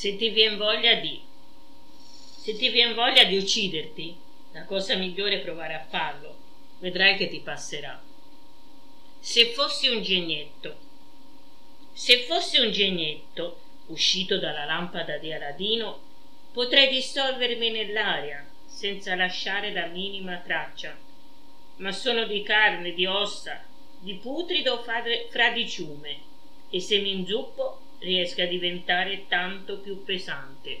Se ti viene voglia di... Se ti viene voglia di ucciderti, la cosa migliore è provare a farlo. Vedrai che ti passerà. Se fossi un genietto, se fossi un genietto uscito dalla lampada di Aladino, potrei dissolvermi nell'aria senza lasciare la minima traccia. Ma sono di carne, di ossa, di putrido fradiciume e se mi inzuppo riesca a diventare tanto più pesante.